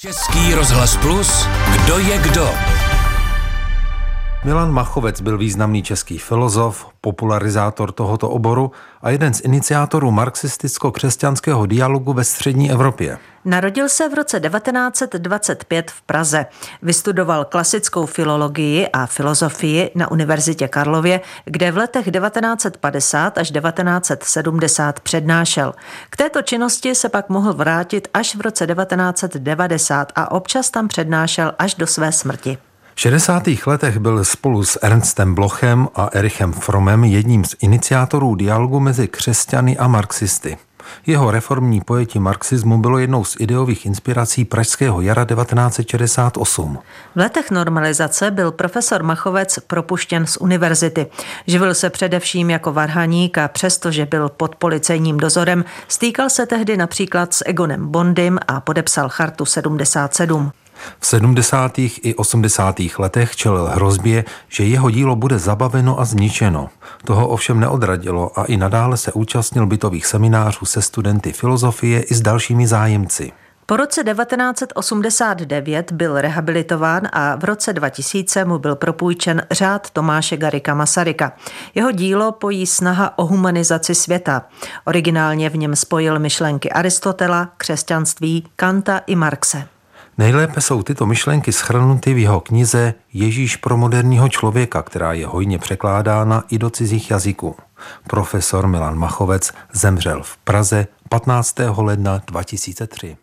Český rozhlas plus, kdo je kdo? Milan Machovec byl významný český filozof, popularizátor tohoto oboru a jeden z iniciátorů marxisticko-křesťanského dialogu ve střední Evropě. Narodil se v roce 1925 v Praze. Vystudoval klasickou filologii a filozofii na Univerzitě Karlově, kde v letech 1950 až 1970 přednášel. K této činnosti se pak mohl vrátit až v roce 1990 a občas tam přednášel až do své smrti. V 60. letech byl spolu s Ernstem Blochem a Erichem Fromem jedním z iniciátorů dialogu mezi křesťany a marxisty. Jeho reformní pojetí marxismu bylo jednou z ideových inspirací Pražského jara 1968. V letech normalizace byl profesor Machovec propuštěn z univerzity. Živil se především jako varhaník a přestože byl pod policejním dozorem, stýkal se tehdy například s Egonem Bondym a podepsal chartu 77. V 70. i 80. letech čelil hrozbě, že jeho dílo bude zabaveno a zničeno. Toho ovšem neodradilo a i nadále se účastnil bytových seminářů se studenty filozofie i s dalšími zájemci. Po roce 1989 byl rehabilitován a v roce 2000 mu byl propůjčen řád Tomáše Garika Masaryka. Jeho dílo pojí snaha o humanizaci světa. Originálně v něm spojil myšlenky Aristotela, křesťanství, Kanta i Marxe. Nejlépe jsou tyto myšlenky schrnuty v jeho knize Ježíš pro moderního člověka, která je hojně překládána i do cizích jazyků. Profesor Milan Machovec zemřel v Praze 15. ledna 2003.